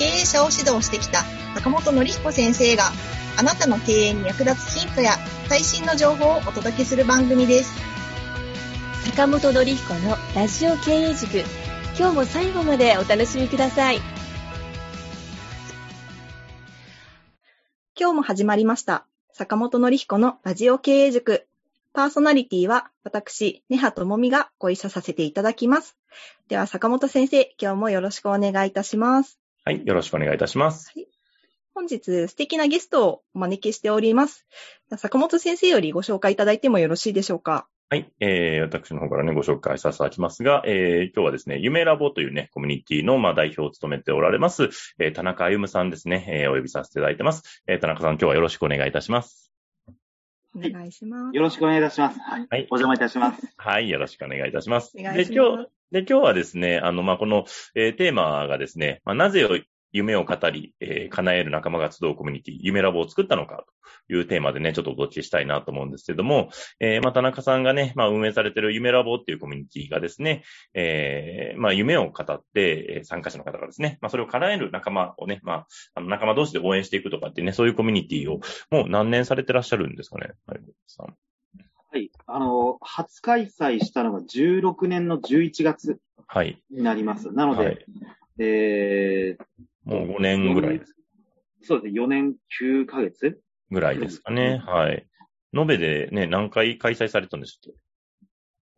経営者を指導してきた坂本典彦先生があなたの経営に役立つヒントや最新の情報をお届けする番組です。坂本典彦のラジオ経営塾今日も最後までお楽しみください今日も始まりました。坂本典彦のラジオ経営塾。パーソナリティは私、根葉智美がご一緒させていただきます。では坂本先生、今日もよろしくお願いいたします。はい、よろしくお願いいたします。本日素敵なゲストをお招きしております。坂本先生よりご紹介いただいてもよろしいでしょうか？はい、えー、私の方からね、ご紹介させていただきますが、えー、今日はですね、夢ラボというね、コミュニティの、まあ、代表を務めておられます、えー、田中歩さんですね、えー、お呼びさせていただいてます。えー、田中さん、今日はよろしくお願いいたします。お願いします。よろしくお願いいたします。はい。はいお邪魔いたします。はい、よろしくお願いいたします。お願いしますで、今日、で、今日はですね、あの、まあ、この、えーテーマがですね、まあ、なぜ夢を語り、えー叶える仲間が集うコミュニティ、夢ラボを作ったのかというテーマでね、ちょっとお届けしたいなと思うんですけども、えーまあ、田中さんがね、まあ、運営されている夢ラボっていうコミュニティがですね、えーまあ、夢を語って、えー参加者の方がですね、まあ、それを叶える仲間をね、まあ、あの仲間同士で応援していくとかってね、そういうコミュニティをもう何年されてらっしゃるんですかね、はい、さん。はい。あの、初開催したのが16年の11月はい。になります。なので、はい。えもう5年ぐらいです。ー、そうですね、4年9ヶ月ぐらいですかね。はい。延べでね、何回開催されたんでしたっ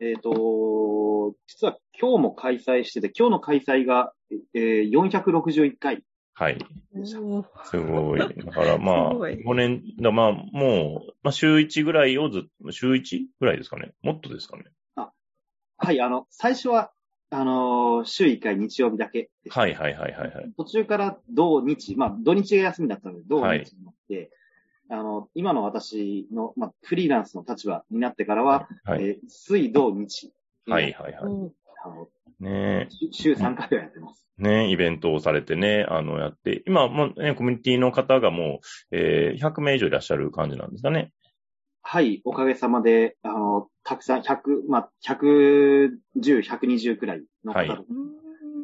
えっ、と、実は今日も開催してて、今日の開催が、えー、461回。けはい。すごい。だからまあ、すごい5年、だまあ、もう、まあ、週1ぐらいをずっと、週 1? ぐらいですかね。もっとですかね。はい、あの、最初は、あのー週1回日曜日だけ。はいはいはいはいはい。途中から土日、まあ土日が休みだったので、土日になって、あの、今の私の、まあ、フリーランスの立場になってからは、はい。えー水、土、日。はいはいはい。うんあのね週3回はやってます。え、ねえ、イベントをされてね、あの、やって、今もうね、コミュニティの方がもう、えー、100名以上いらっしゃる感じなんですかね。はい、おかげさまで、あの、たくさん、100、まあ、110、120くらいのはい方と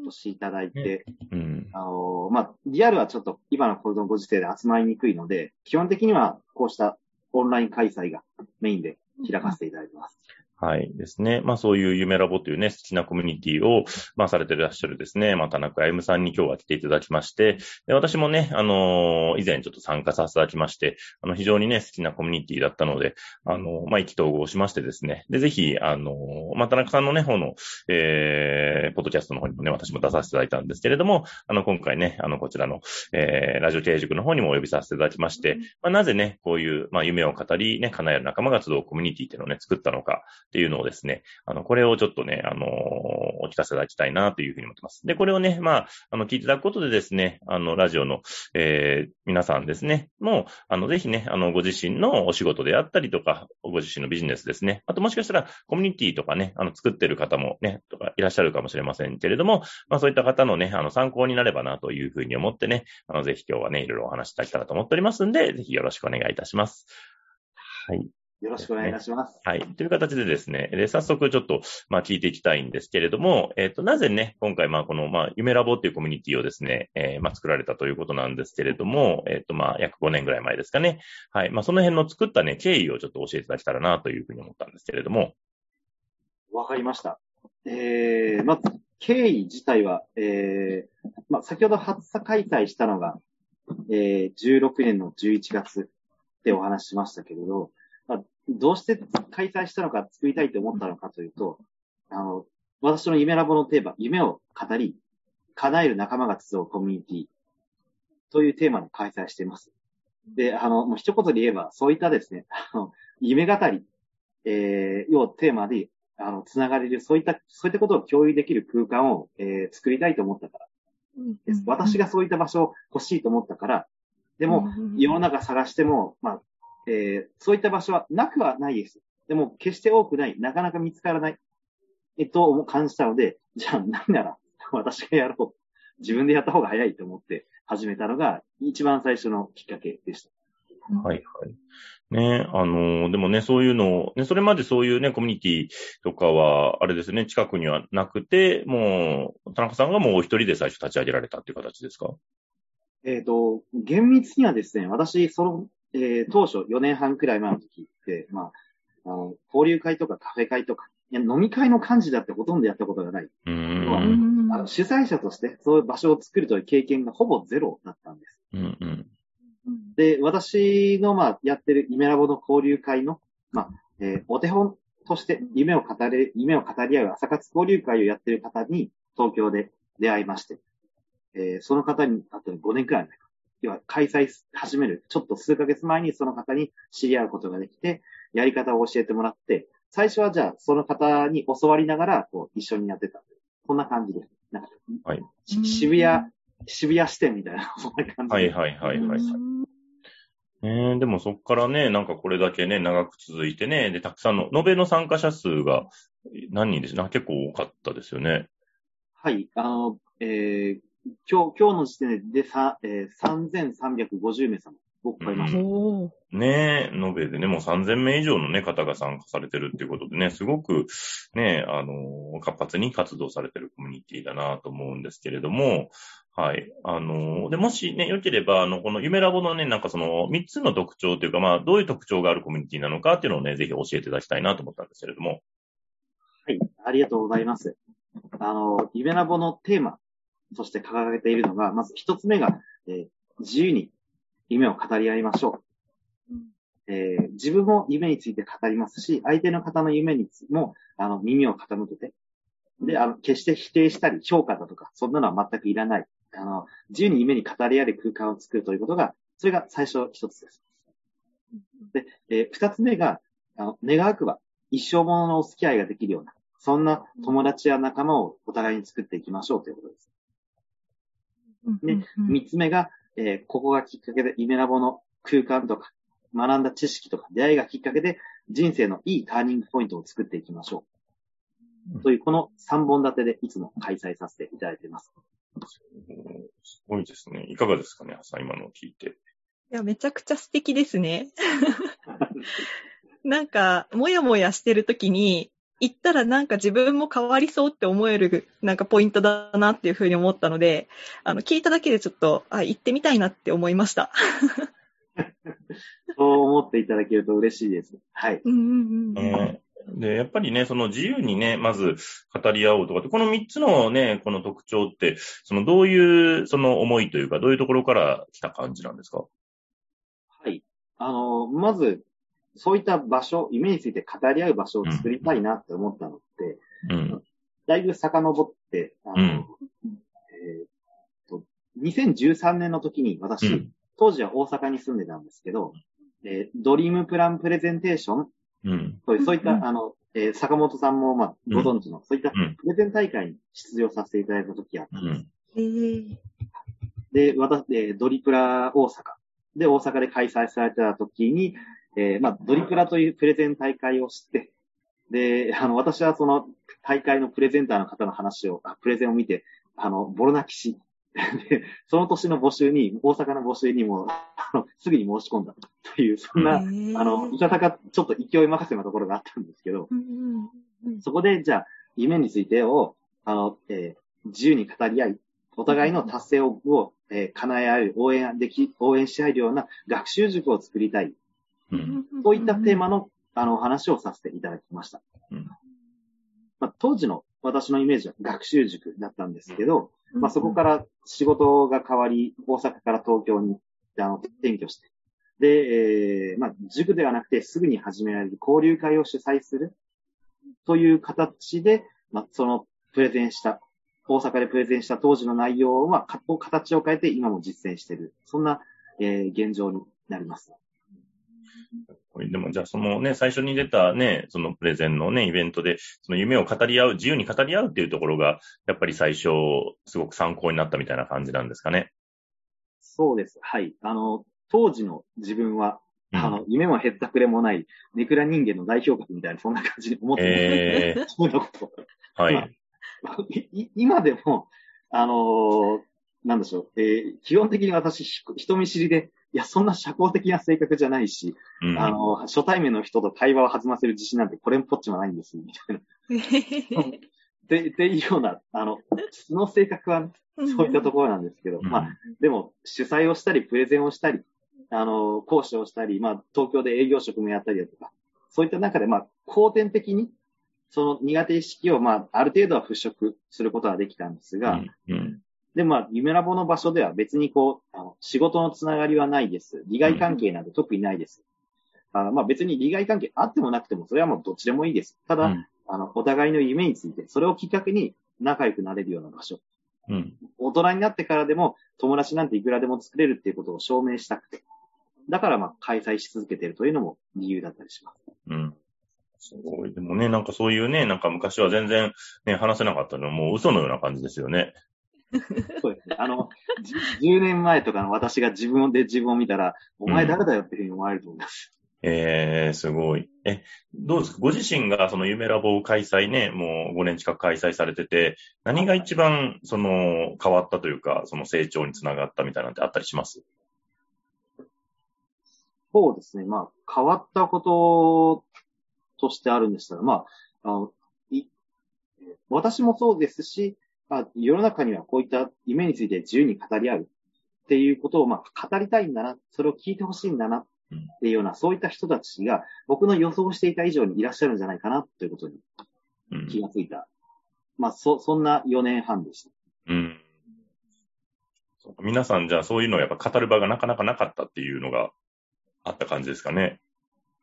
お越しいただいて、うん。あの、まあ、リアルはちょっと今のこのご時世で集まりにくいので、基本的にはこうしたオンライン開催がメインで開かせていただいてます。はい。ですね。まあそういう夢ラボというね、素敵なコミュニティを、まあされていらっしゃるですね、まあ田中歩さんに今日は来ていただきまして、で私もね、あのー以前ちょっと参加させていただきまして、あの、非常にね、素敵なコミュニティだったので、あのーまあ意気投合しましてですね、で、ぜひ、あのーまあ田中さんのね、方の、えー、ポッドキャストの方にもね、私も出させていただいたんですけれども、あの、今回ね、あの、こちらの、えー、ラジオ経営塾の方にもお呼びさせていただきまして、まあなぜね、こういう、まあ夢を語り、ね、叶える仲間が集うコミュニティっていうのをね、作ったのか、っていうのをですね、あの、これをちょっとね、あのーお聞かせいただきたいなというふうに思ってます。で、これをね、まあ、あの、聞いていただくことでですね、あの、ラジオの、えー皆さんですね、もう、あの、ぜひね、あの、ご自身のお仕事であったりとか、ご自身のビジネスですね、あともしかしたら、コミュニティとかね、あの、作ってる方もね、とかいらっしゃるかもしれませんけれども、まあ、そういった方のね、あの、参考になればなというふうに思ってね、あの、ぜひ今日はね、いろいろお話しいただけたらと思っておりますんで、ぜひよろしくお願いいたします。はい。よろしくお願いいたします。はい。という形でですね、で、早速ちょっと、まあ、聞いていきたいんですけれども、えっ、と、なぜね、今回、まあ、この、まあ、夢ラボっていうコミュニティをですね、えーまあ、作られたということなんですけれども、えっ、と、まあ、約5年ぐらい前ですかね。はい。まあ、その辺の作ったね、経緯をちょっと教えていただけたらな、というふうに思ったんですけれども。わかりました。えー、まず、経緯自体は、えー、まあ、先ほど初開催したのが、えー、16年の11月ってお話ししましたけれど、まあ、どうして開催したのか、作りたいと思ったのかというと、あの、私の夢ラボのテーマ、夢を語り、叶える仲間が集うコミュニティというテーマで開催しています。で、あの、もう一言で言えば、そういったですね、あの、夢語り、えー、をテーマで、あの、つながれる、そういった、そういったことを共有できる空間を、えー作りたいと思ったからです。私がそういった場所を欲しいと思ったから、でも、世の中探しても、まあ、えーそういった場所はなくはないです。でも、決して多くない、なかなか見つからない、えっと、感じたので、じゃあ、何なら、私がやろう。自分でやった方が早いと思って始めたのが、一番最初のきっかけでした。はいはい。ねあのーでもね、そういうのを、ね、それまでそういうね、コミュニティとかは、あれですね、近くにはなくて、もう、田中さんがもうお一人で最初立ち上げられたっていう形ですか？えっ、と、厳密にはですね、私、その、えー当初4年半くらい前の時って、まあ、あの、交流会とかカフェ会とか、いや飲み会の幹事だってほとんどやったことがない。あの主催者としてそういう場所を作るという経験がほぼゼロだったんです。うんうん。で、私の、まあ、やってるイメラボの交流会の、まあ、えーお手本として夢を語れ、夢を語り合う朝活交流会をやってる方に東京で出会いまして、えーその方に会ったの5年くらい前か。要は開催始める、ちょっと数ヶ月前にその方に知り合うことができて、やり方を教えてもらって、最初はじゃあその方に教わりながら、こう、一緒にやってた。こんな感じです。なんかはいし渋谷、渋谷支店みたいな、そんな感じで。はいはいはいはい。ねえでもそっからね、なんかこれだけね、長く続いてね、で、たくさんの、延べの参加者数が何人です？か結構多かったですよね。はい、あの、えー今日、今日の時点でさ、えー、3350名様を超えました。ねえ、延べでね、もう3000名以上のね、方が参加されてるっていうことでね、すごくね、あの、活発に活動されてるコミュニティだなと思うんですけれども、はい。あの、で、もしね、良ければ、あの、この夢ラボのね、なんかその、3つの特徴というか、まあ、どういう特徴があるコミュニティなのかっていうのをね、ぜひ教えていただきたいなと思ったんですけれども。はい、ありがとうございます。あの、イベラボのテーマとして掲げているのが、まず一つ目が、えー自由に夢を語り合いましょう。えー自分も夢について語りますし、相手の方の夢につも、あの、耳を傾けて、で、あの、決して否定したり、評価だとか、そんなのは全くいらない。あの、自由に夢に語り合える空間を作るということが、それが最初一つです。で、えー二つ目が、あの、願わくば、一生もののお付き合いができるような、そんな友達や仲間をお互いに作っていきましょうということです。ね三つ目が、えーここがきっかけで、イメラボの空間とか、学んだ知識とか、出会いがきっかけで、人生のいいターニングポイントを作っていきましょう。という、この三本立てでいつも開催させていただいています。すごいですね。いかがですかね、朝今のを聞いて。いや、めちゃくちゃ素敵ですね。なんか、もやもやしてるときに、行ったらなんか自分も変わりそうって思える、なんかポイントだなっていうふうに思ったので、あの、聞いただけでちょっと、あ、行ってみたいなって思いました。そう思っていただけると嬉しいです。はい。うんうんうん。ねで、やっぱりね、その自由にね、まず語り合おうとかって、この3つのね、この特徴って、そのどういうその思いというか、どういうところから来た感じなんですか？はい。あの、まず、そういった場所、夢について語り合う場所を作りたいなって思ったのって、うん。だいぶ遡って、あの、うんえーっと、2013年の時に私、うん当時は大阪に住んでたんですけど、えードリームプランプレゼンテーションうん。という、そういった、うんあの、えー坂本さんも、まあ、ご存知の、そういったうんプレゼン大会に出場させていただいた時があったんです。うん。で、私、えードリプラ大阪。で、大阪で開催されてた時に、えーまあ、ドリプラというプレゼン大会を知って、で、あの、私はその大会のプレゼンターの方の話を、あプレゼンを見て、あの、ボロ泣きし、で、その年の募集に、大阪の募集にも、あの、すぐに申し込んだ。という、そんな、あの、いたたか、ちょっと勢い任せなところがあったんですけど、うんうんうんそこで、じゃあ、夢についてを、あの、えー自由に語り合い、お互いの達成を、をえー叶え合える、応援でき、応援し合えるような学習塾を作りたい。うん。そういったテーマの、あの、お話をさせていただきました。うんまあ、当時の私のイメージは学習塾だったんですけど、うんまあ、そこから仕事が変わり、大阪から東京にあの転居して、で、えーまあ、塾ではなくてすぐに始められる交流会を主催するという形で、まあ、そのプレゼンした、大阪でプレゼンした当時の内容は、か形を変えて今も実践している。そんな、えー現状になります。でも、じゃあ、そのね、最初に出たね、そのプレゼンのね、イベントで、その夢を語り合う、自由に語り合うっていうところが、やっぱり最初、すごく参考になったみたいな感じなんですかね。そうです。はい。あの、当時の自分は、うんあの、夢もへったくれもない、ネクラ人間の代表格みたいな、そんな感じで思ってました。ええ そういうこと。はい。まい今でも、あのーなんでしょう、えー基本的に私、ひ人見知りで、いや、そんな社交的な性格じゃないし、うん。あの、初対面の人と会話を弾ませる自信なんてこれっぽっちもないんです、みたいな。で、っていうような、あの、その性格は、そういったところなんですけど、うん。まあ、でも、主催をしたり、プレゼンをしたり、あの、講師をしたり、まあ、東京で営業職もやったりだとか、そういった中で、まあ、後天的に、その苦手意識を、まあ、ある程度は払拭することができたんですが、うん。うんで、まあ、夢ラボの場所では別にこう、あの仕事のつながりはないです。利害関係など特にないです。あのまあ、別に利害関係あってもなくても、それはもうどっちでもいいです。ただ、うんあの、お互いの夢について、それをきっかけに仲良くなれるような場所。うん大人になってからでも友達なんていくらでも作れるっていうことを証明したくて。だからまあ開催し続けているというのも理由だったりします。うん。すごい。でもね、なんかそういうね、なんか昔は全然ね、話せなかったのはもう嘘のような感じですよね。そうですね。あの、じ10年前とかの私が自分で自分を見たら、お前誰だよっていうふうに思われると思います。ええすごい。え、どうですか？ご自身がその夢ラボを開催ね、もう5年近く開催されてて、何が一番その変わったというか、その成長につながったみたいなのってあったりします？そうですね。まあ、変わったこととしてあるんでしたら、まあ、あのい私もそうですし、まあ、世の中にはこういった夢について自由に語り合うっていうことを、まあ、語りたいんだな、それを聞いてほしいんだなっていうような、そういった人たちが僕の予想していた以上にいらっしゃるんじゃないかなということにうん。気がついた。まあ、そ、そんな4年半でした。うん。皆さんじゃあそういうのをやっぱ語る場がなかなかなかったっていうのがあった感じですかね。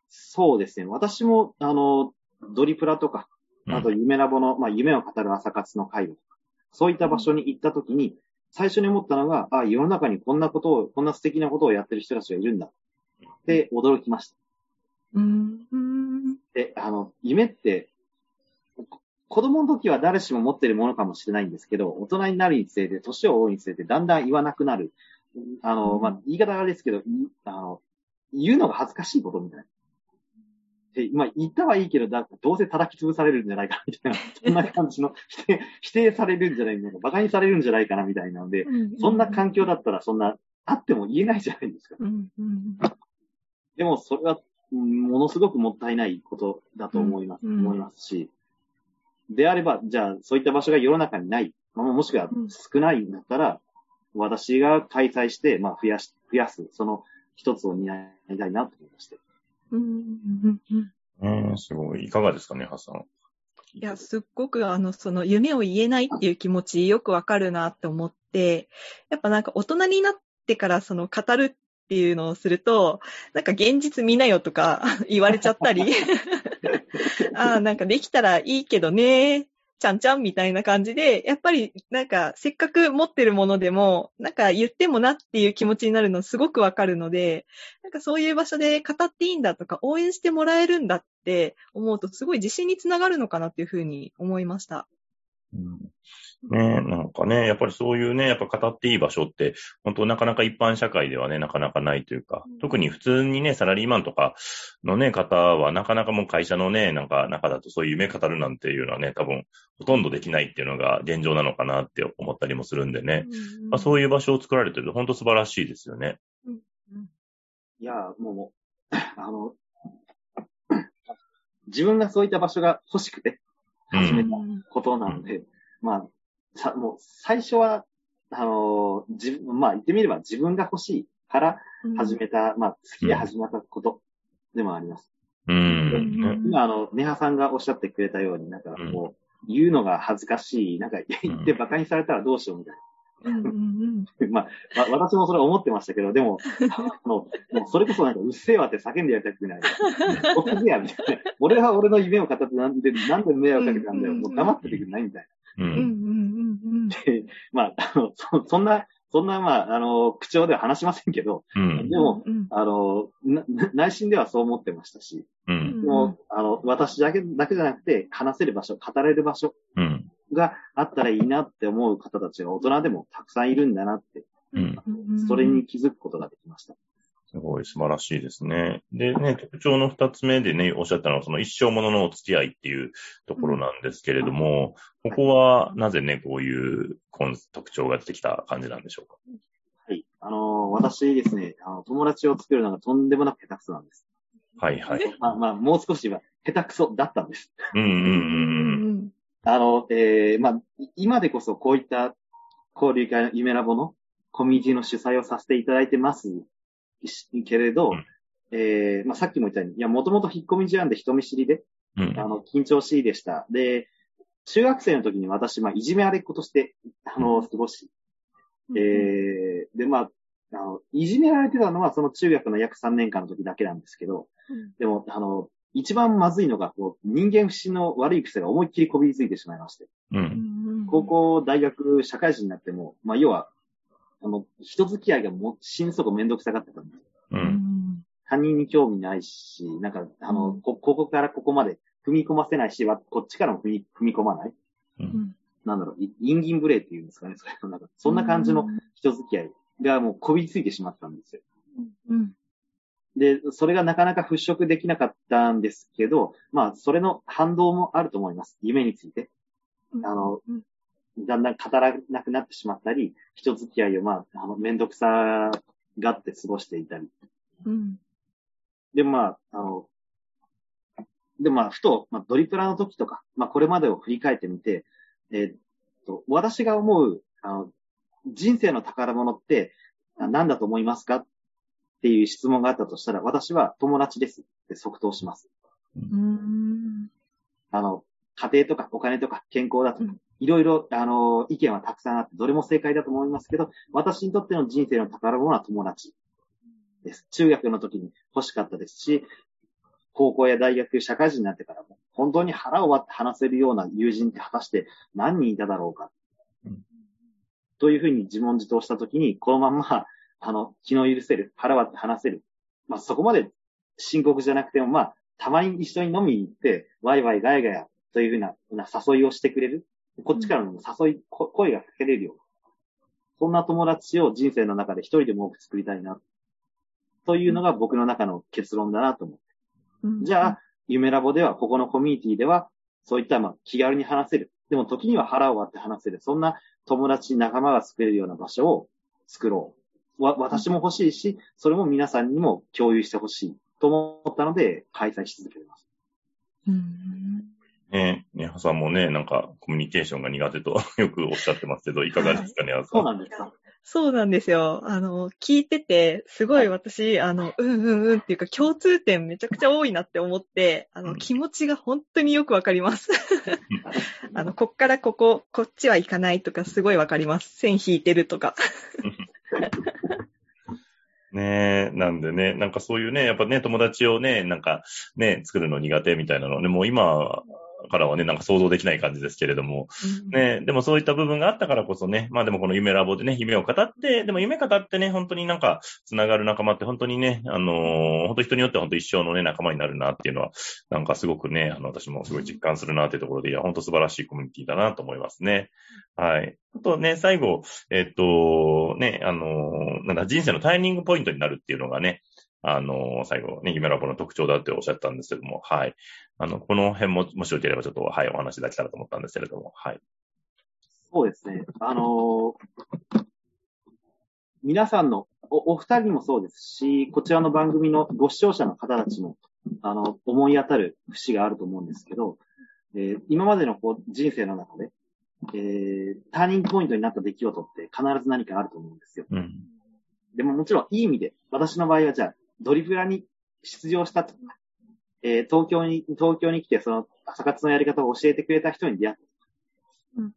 そうですね。私も、あの、ドリプラとか、うんあと夢ラボの、まあ、夢を語る朝活の会話とか、そういった場所に行ったときに、最初に思ったのが、あ、世の中にこんなことを、こんな素敵なことをやってる人たちがいるんだ。って驚きました。うんうんで、あの、夢って、こ子供の時は誰しも持ってるものかもしれないんですけど、大人になるにつれて、年を追うにつれて、だんだん言わなくなる。あの、まあ、言い方はあれですけど、いあの、言うのが恥ずかしいことみたいな。で、まあ、言ったはいいけど、だどうせ叩き潰されるんじゃないかな、みたいな。そんな感じの、否定、否定されるんじゃないのか、馬鹿にされるんじゃないかな、みたいなので、うんそんな環境だったら、そんな、あっても言えないじゃないですか。うんうんでも、それは、うんものすごくもったいないことだと思います、うん。思いますし、であれば、じゃあ、そういった場所が世の中にない、まあもしくはうん。少ないんだったら、私が開催して、まあ、増やし、増やす、その一つを担いたいなと思いまして。うんうんうんうん、すごい。いかがですかね、ハッサン。いや、すっごくあの、その夢を言えないっていう気持ちよくわかるなって思って、やっぱなんか大人になってからその語るっていうのをすると、なんか現実見なよとか 言われちゃったり、ああ、なんかできたらいいけどね、ちゃんちゃんみたいな感じで、やっぱりなんかせっかく持ってるものでも、なんか言ってもなっていう気持ちになるのすごくわかるので、なんかそういう場所で語っていいんだとか応援してもらえるんだって思うとすごい自信につながるのかなっていうふうに思いました。うんねなんかね、やっぱりそういうね、やっぱ語っていい場所って、本当なかなか一般社会ではね、なかなかないというか、特に普通にね、サラリーマンとかのね、方は、なかなかもう会社のね、なんか中だとそういう夢語るなんていうのはね、多分、ほとんどできないっていうのが現状なのかなって思ったりもするんでね。まあ、そういいう場所を作られてると本当素晴らしいですよね。いや、もう、あの、自分がそういった場所が欲しくて始めたことなので、まあ、さ、もう最初は、あの、自分、まあ言ってみれば自分が欲しいから始めた、まあ好きで始めたことでもあります。うん。うん。今、あの、ネハさんがおっしゃってくれたように、なんかもう、言うのが恥ずかしい、なんか言って馬鹿にされたらどうしようみたいうんうんうんな。まあ、わ私もそれ思ってましたけど、でも、あの、もうそれこそなんか、うっせえわって叫んでやりたくない。僕でや、みたいな。俺は俺の夢を語ってなんで、なんで迷惑かけたんだよ。もう黙っててくれないみたいな。う。うんうんんうんでまあ、あの、そ、そんなそんな、まあ、あの、口調では話しませんけど、うん。でも、うんあの、な内心ではそう思ってましたし、うん。もう、あの、私だけ、だけじゃなくて、話せる場所、語れる場所うん。があったらいいなって思う方たちが大人でもたくさんいるんだなって、うん。うんそれに気づくことができました。すごい素晴らしいですね。でね、特徴の二つ目でね、おっしゃったのは、その一生もののお付き合いっていうところなんですけれども、ここはなぜね、こういう特徴が出てきた感じなんでしょうか？はい。あの、私ですね、あの、友達を作るのがとんでもなく下手くそなんです。はいはい。まあまあ、もう少しは下手くそだったんです。うんうんうんんあの、えー、まあ、い今でこそこういった交流会の夢ラボのコミュニティの主催をさせていただいてます。しけれど、うん。えー、まあ、さっきも言ったように、いや、もともと引っ込み思案で人見知りで、うん。うんあの、緊張しいでした。で、中学生の時に私、まあ、いじめられっ子として、あの、過ごし、えー、で、まあ、あの、いじめられてたのはその中学の約3年間の時だけなんですけど、でも、あの、一番まずいのが、こう、人間不信の悪い癖が思いっきりこびりついてしまいまして、うん。高校、大学、社会人になっても、まあ、要は、あの、人付き合いがもう、心底めんどくさがってたんです。う。うんん他人に興味ないし、なんか、あの、うんこ、ここからここまで踏み込ませないし、わこっちからも踏み、踏み込まない？うんなんだろう、いインギンブレーっていうんですかね、それなんか、そんな感じの人付き合いがもうこびりついてしまったんですよ。うんで、それがなかなか払拭できなかったんですけど、まあ、それの反動もあると思います。夢について。あの、だんだん語らなくなってしまったり、人付き合いをまあ、あの、めんどくさがって過ごしていたり。うんで、まあ、あの、で、まあ、ふと、まあ、ドリプラの時とか、まあ、これまでを振り返ってみて、えーっと、私が思う、あの、人生の宝物ってあ何だと思いますかっていう質問があったとしたら、私は友達ですって即答します。うんあの、家庭とかお金とか健康だとかうん、いろいろ、あの、意見はたくさんあって、どれも正解だと思いますけど、私にとっての人生の宝物は友達です。中学の時に欲しかったですし、高校や大学、社会人になってからも、本当に腹を割って話せるような友人って果たして何人いただろうかうん。というふうに自問自答した時に、このまんま、あの、気の許せる、腹割って話せる。まあ、そこまで深刻じゃなくても、まあ、たまに一緒に飲みに行って、ワイワイガヤガヤというふうなな誘いをしてくれる。こっちからの誘い、こ声がかけれるような。そんな友達を人生の中で一人でも多く作りたいな。というのが僕の中の結論だなと思う。じゃあ、夢ラボでは、ここのコミュニティでは、そういった、まあ、気軽に話せる。でも、時には腹を割って話せる。そんな友達、仲間が作れるような場所を作ろう。わ、私も欲しいし、それも皆さんにも共有してほしい。と思ったので、開催し続けています。うんねね、はさんもね、なんかコミュニケーションが苦手と よくおっしゃってますけど、いかがですかね、はさそうんなんですか。そうなんですよ。あの、聞いてて、すごい私、あの、うんうんうんっていうか、共通点めちゃくちゃ多いなって思って、あの、うん気持ちが本当によくわかります。あの、こっからここ、こっちは行かないとか、すごいわかります。線引いてるとか。ねえ、なんでね、なんかそういうね、やっぱね、友達をね、なんかね、作るの苦手みたいなのね、もう今からはね、なんか想像できない感じですけれども、ね、でもそういった部分があったからこそね、まあでもこの夢ラボでね、夢を語って、でも夢語ってね、本当になんか、つながる仲間って本当にね、あのー本当人によっては本当一生のね、仲間になるなっていうのは、なんかすごくね、あの、私もすごい実感するなっていうところで、いや、本当素晴らしいコミュニティだなと思いますね。はい。あとね、最後、えっと、ね、あのーなんだ、人生のターニングポイントになるっていうのがね、あのー最後ね、夢ラボの特徴だっておっしゃったんですけども、はい。あの、この辺も、もしよければちょっと、はい、お話いただけたらと思ったんですけれども、はい。そうですね。あのー皆さんのお、お二人にもそうですし、こちらの番組のご視聴者の方たちも、あの、思い当たる節があると思うんですけど、えー今までのこう人生の中で、えーターニングポイントになった出来事って必ず何かあると思うんですよ。うん。でももちろんいい意味で、私の場合はじゃあ、ドリブラに出場したと。か、えー東京に、東京に来てその朝活のやり方を教えてくれた人に出会った。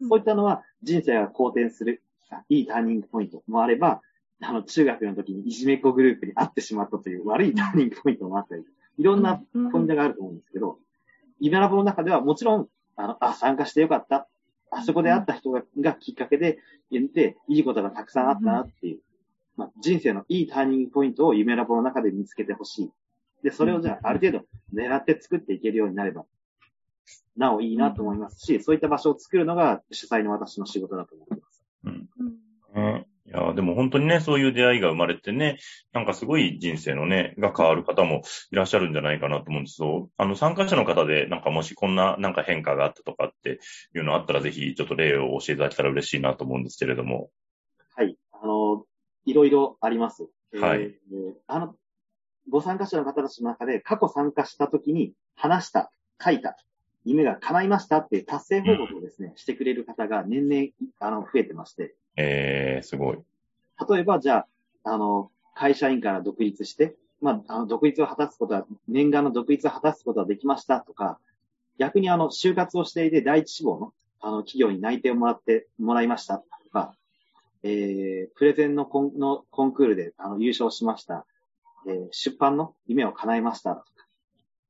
そういったのは人生が好転する、いいターニングポイントもあれば、あの、中学の時にいじめっ子グループに会ってしまったという悪いターニングポイントもあったり、いろんなポイントがあると思うんですけど、イベラボの中ではもちろん、あの、あ、参加してよかった。あそこで会った人ががきっかけで、言って、いいことがたくさんあったなっていう、まあ、人生のいいターニングポイントを夢ラボの中で見つけてほしい。で、それをじゃあ、ある程度狙って作っていけるようになれば、なおいいなと思いますし、そういった場所を作るのが主催の私の仕事だと思います。うん。うんねいや、でも本当にね、そういう出会いが生まれてね、なんかすごい人生のね、が変わる方もいらっしゃるんじゃないかなと思うんですけど、あの、参加者の方で、なんかもしこんな、なんか変化があったとかっていうのあったら、ぜひちょっと例を教えていただけたら嬉しいなと思うんですけれども。はい。いろいろあります。はいえーあの、ご参加者の方たちの中で過去参加した時に話した、書いた、夢が叶いましたっていう達成報告をですね、してくれる方が年々、あの、増えてまして、えー、すごい。例えば、じゃあ、あの、会社員から独立して、まあ、あの、独立を果たすことは、念願の独立を果たすことはできましたとか、逆にあの、就活をしていて第一志望の、あの、企業に内定をもらって、もらいましたとか、えー、プレゼンのコンのコンクールであの優勝しました。えー、出版の夢を叶えました、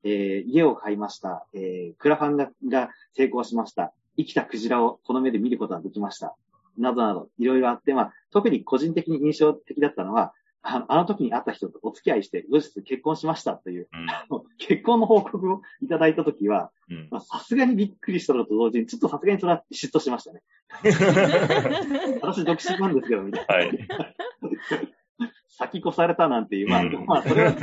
えー、家を買いました。えー、クラファンがが成功しました。生きたクジラをこの目で見ることができました。などなど、いろいろあって、まあ、特に個人的に印象的だったのは、ああの時に会った人とお付き合いして、後日結婚しましたという、結婚の報告をいただいた時は、うん。うん。まあさすがにびっくりしたのと同時に、ちょっとさすがにそれは嫉妬しましたね。私独身なんですけど、みたいな。はい。先越されたなんていう、まあ、うんまあ、それは、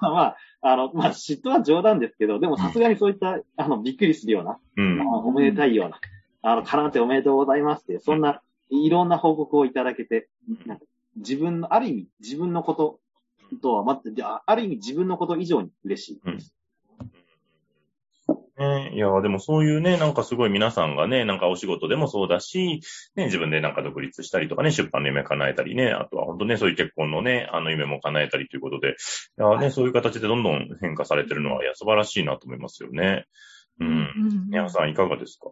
あのまあ、あの、まあ、嫉妬は冗談ですけど、でもさすがにそういった、あの、びっくりするような、うん。おめでたいような、あの、叶っておめでとうございますって、そんな、いろんな報告をいただけて、なんか自分の、ある意味、自分のこととは、まって、あある意味自分のこと以上に嬉しいです。ね、いや、でもそういうね、なんかすごい皆さんがね、なんかお仕事でもそうだし、ね、自分でなんか独立したりとかね、出版の夢叶えたりね、あとは本当ね、そういう結婚のね、あの夢も叶えたりということで、いや、ね、そういう形でどんどん変化されてるのは、いや、素晴らしいなと思いますよね。うん。うん皆さんいかがですか？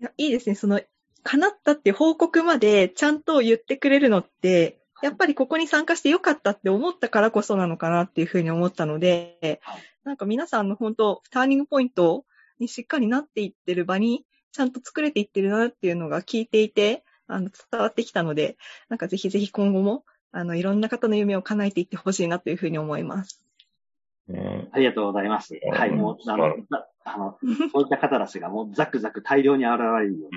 いやいいですね。その、叶ったって報告までちゃんと言ってくれるのって、やっぱりここに参加してよかったって思ったからこそなのかなっていうふうに思ったのではい、なんか皆さんの本当、ターニングポイントにしっかりなっていってる場に、ちゃんと作れていってるなっていうのが聞いていて、あの、伝わってきたので、なんかぜひぜひ今後も、あの、いろんな方の夢を叶えていってほしいなというふうに思います。ねありがとうございます。うんはい、もう、あの、ざあの、そういった方たちがもうザクザク大量に現れるよ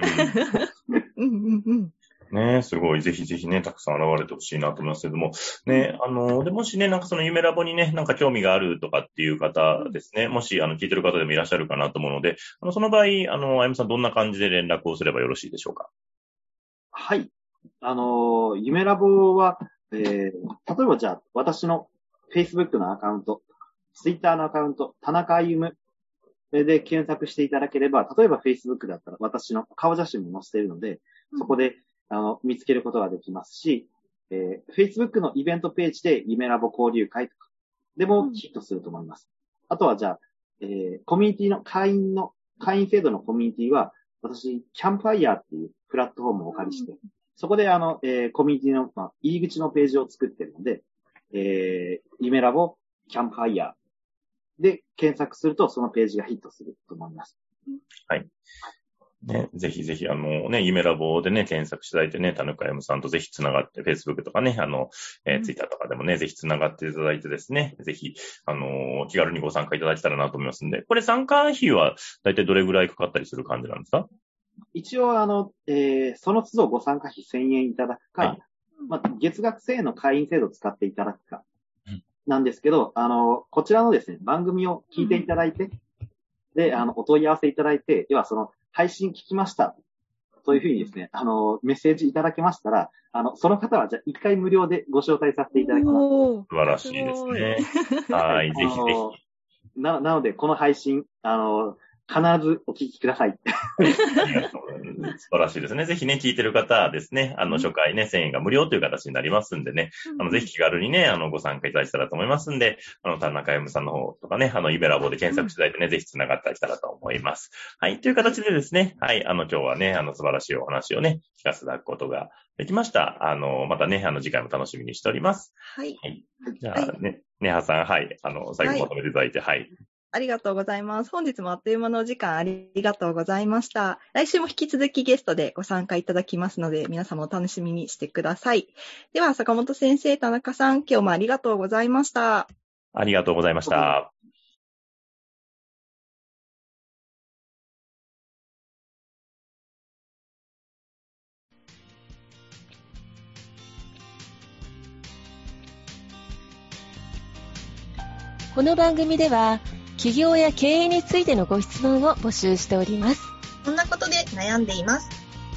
うに。うん うんうんうん。ね。すごい、ぜひぜひね、たくさん現れてほしいなと思いますけども、ね、あの、で、もしね、なんかその夢ラボにね、なんか興味があるとかっていう方ですね、もし、あの、聞いてる方でもいらっしゃるかなと思うので、あの、その場合、あの、あやむさんどんな感じで連絡をすればよろしいでしょうか？はい。あの夢ラボは、えー、例えばじゃあ、私の Facebook のアカウント、Twitter のアカウント、田中歩夢で検索していただければ、例えば Facebook だったら私の顔写真も載せているので、そこで、あの、見つけることができますし、えー Facebook のイベントページで夢ラボ交流会とかでもヒットすると思います。あとはじゃあ、えーコミュニティの会員の、会員制度のコミュニティは、私、キャンプファイヤーっていうプラットフォームをお借りして、そこであの、えーコミュニティの、まあ、入り口のページを作ってるので、えー、夢ラボ、キャンプファイヤーで検索するとそのページがヒットすると思います。ね、ぜひぜひ、あのね、夢ラボでね、検索していただいてね、田中山さんとぜひつながって、Facebook とかね、あの、えーうん。Twitter とかでもね、ぜひつながっていただいてですね、ぜひ、あの気軽にご参加いただけたらなと思いますんで、これ参加費は大体どれぐらいかかったりする感じなんですか？一応あの、えー、その都度ご参加費1000円いただくか、はい。まあ、月額制の会員制度を使っていただくかうん、なんですけど、あの、こちらのですね、番組を聞いていただいて、で、あの、お問い合わせいただいて、要はその、配信聞きました。というふうにですね、あの、メッセージいただけましたら、あの、その方は、じゃあ、一回無料でご招待させていただきます。素晴らしいですね。はい、ぜひぜあのな、なので、この配信、あの、必ずお聞きください。ひ。素晴らしいですね。ぜひね、聞いてる方ですね、あの、初回ね、1000円が無料という形になりますんでね、あの、ぜひ気軽にね、あの、ご参加いただけたらと思いますんで、あの、田中山さんの方とかね、あの、イベラボで検索していただいてね、ぜひ繋がっていただけたらと思います。はい、という形でですね、はい、あの、今日はね、あの、素晴らしいお話をね、聞かせていただくことができました。あの、またね、あの、次回も楽しみにしております。はい。じゃあね、ねはさん、はい、あの、最後まとめていただいて、はい。ありがとうございます。本日もあっという間のお時間ありがとうございました。来週も引き続きゲストでご参加いただきますので、皆様お楽しみにしてください。では、坂本先生、田中さん、今日もありがとうございました。ありがとうございました。この番組では企業や経営についてのご質問を募集しております。こんなことで悩んでいます。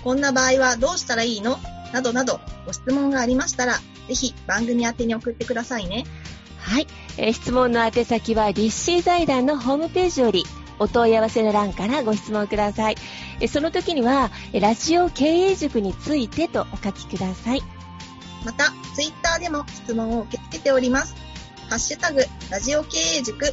こんな場合はどうしたらいいの？などなどご質問がありましたら、ぜひ番組宛てに送ってくださいね。はい、えー質問の宛先は立志財団のホームページよりお問い合わせの欄からご質問ください。えーその時にはえーラジオ経営塾についてとお書きください。また、ツイッターでも質問を受け付けております。ハッシュタグ、ラジオ経営塾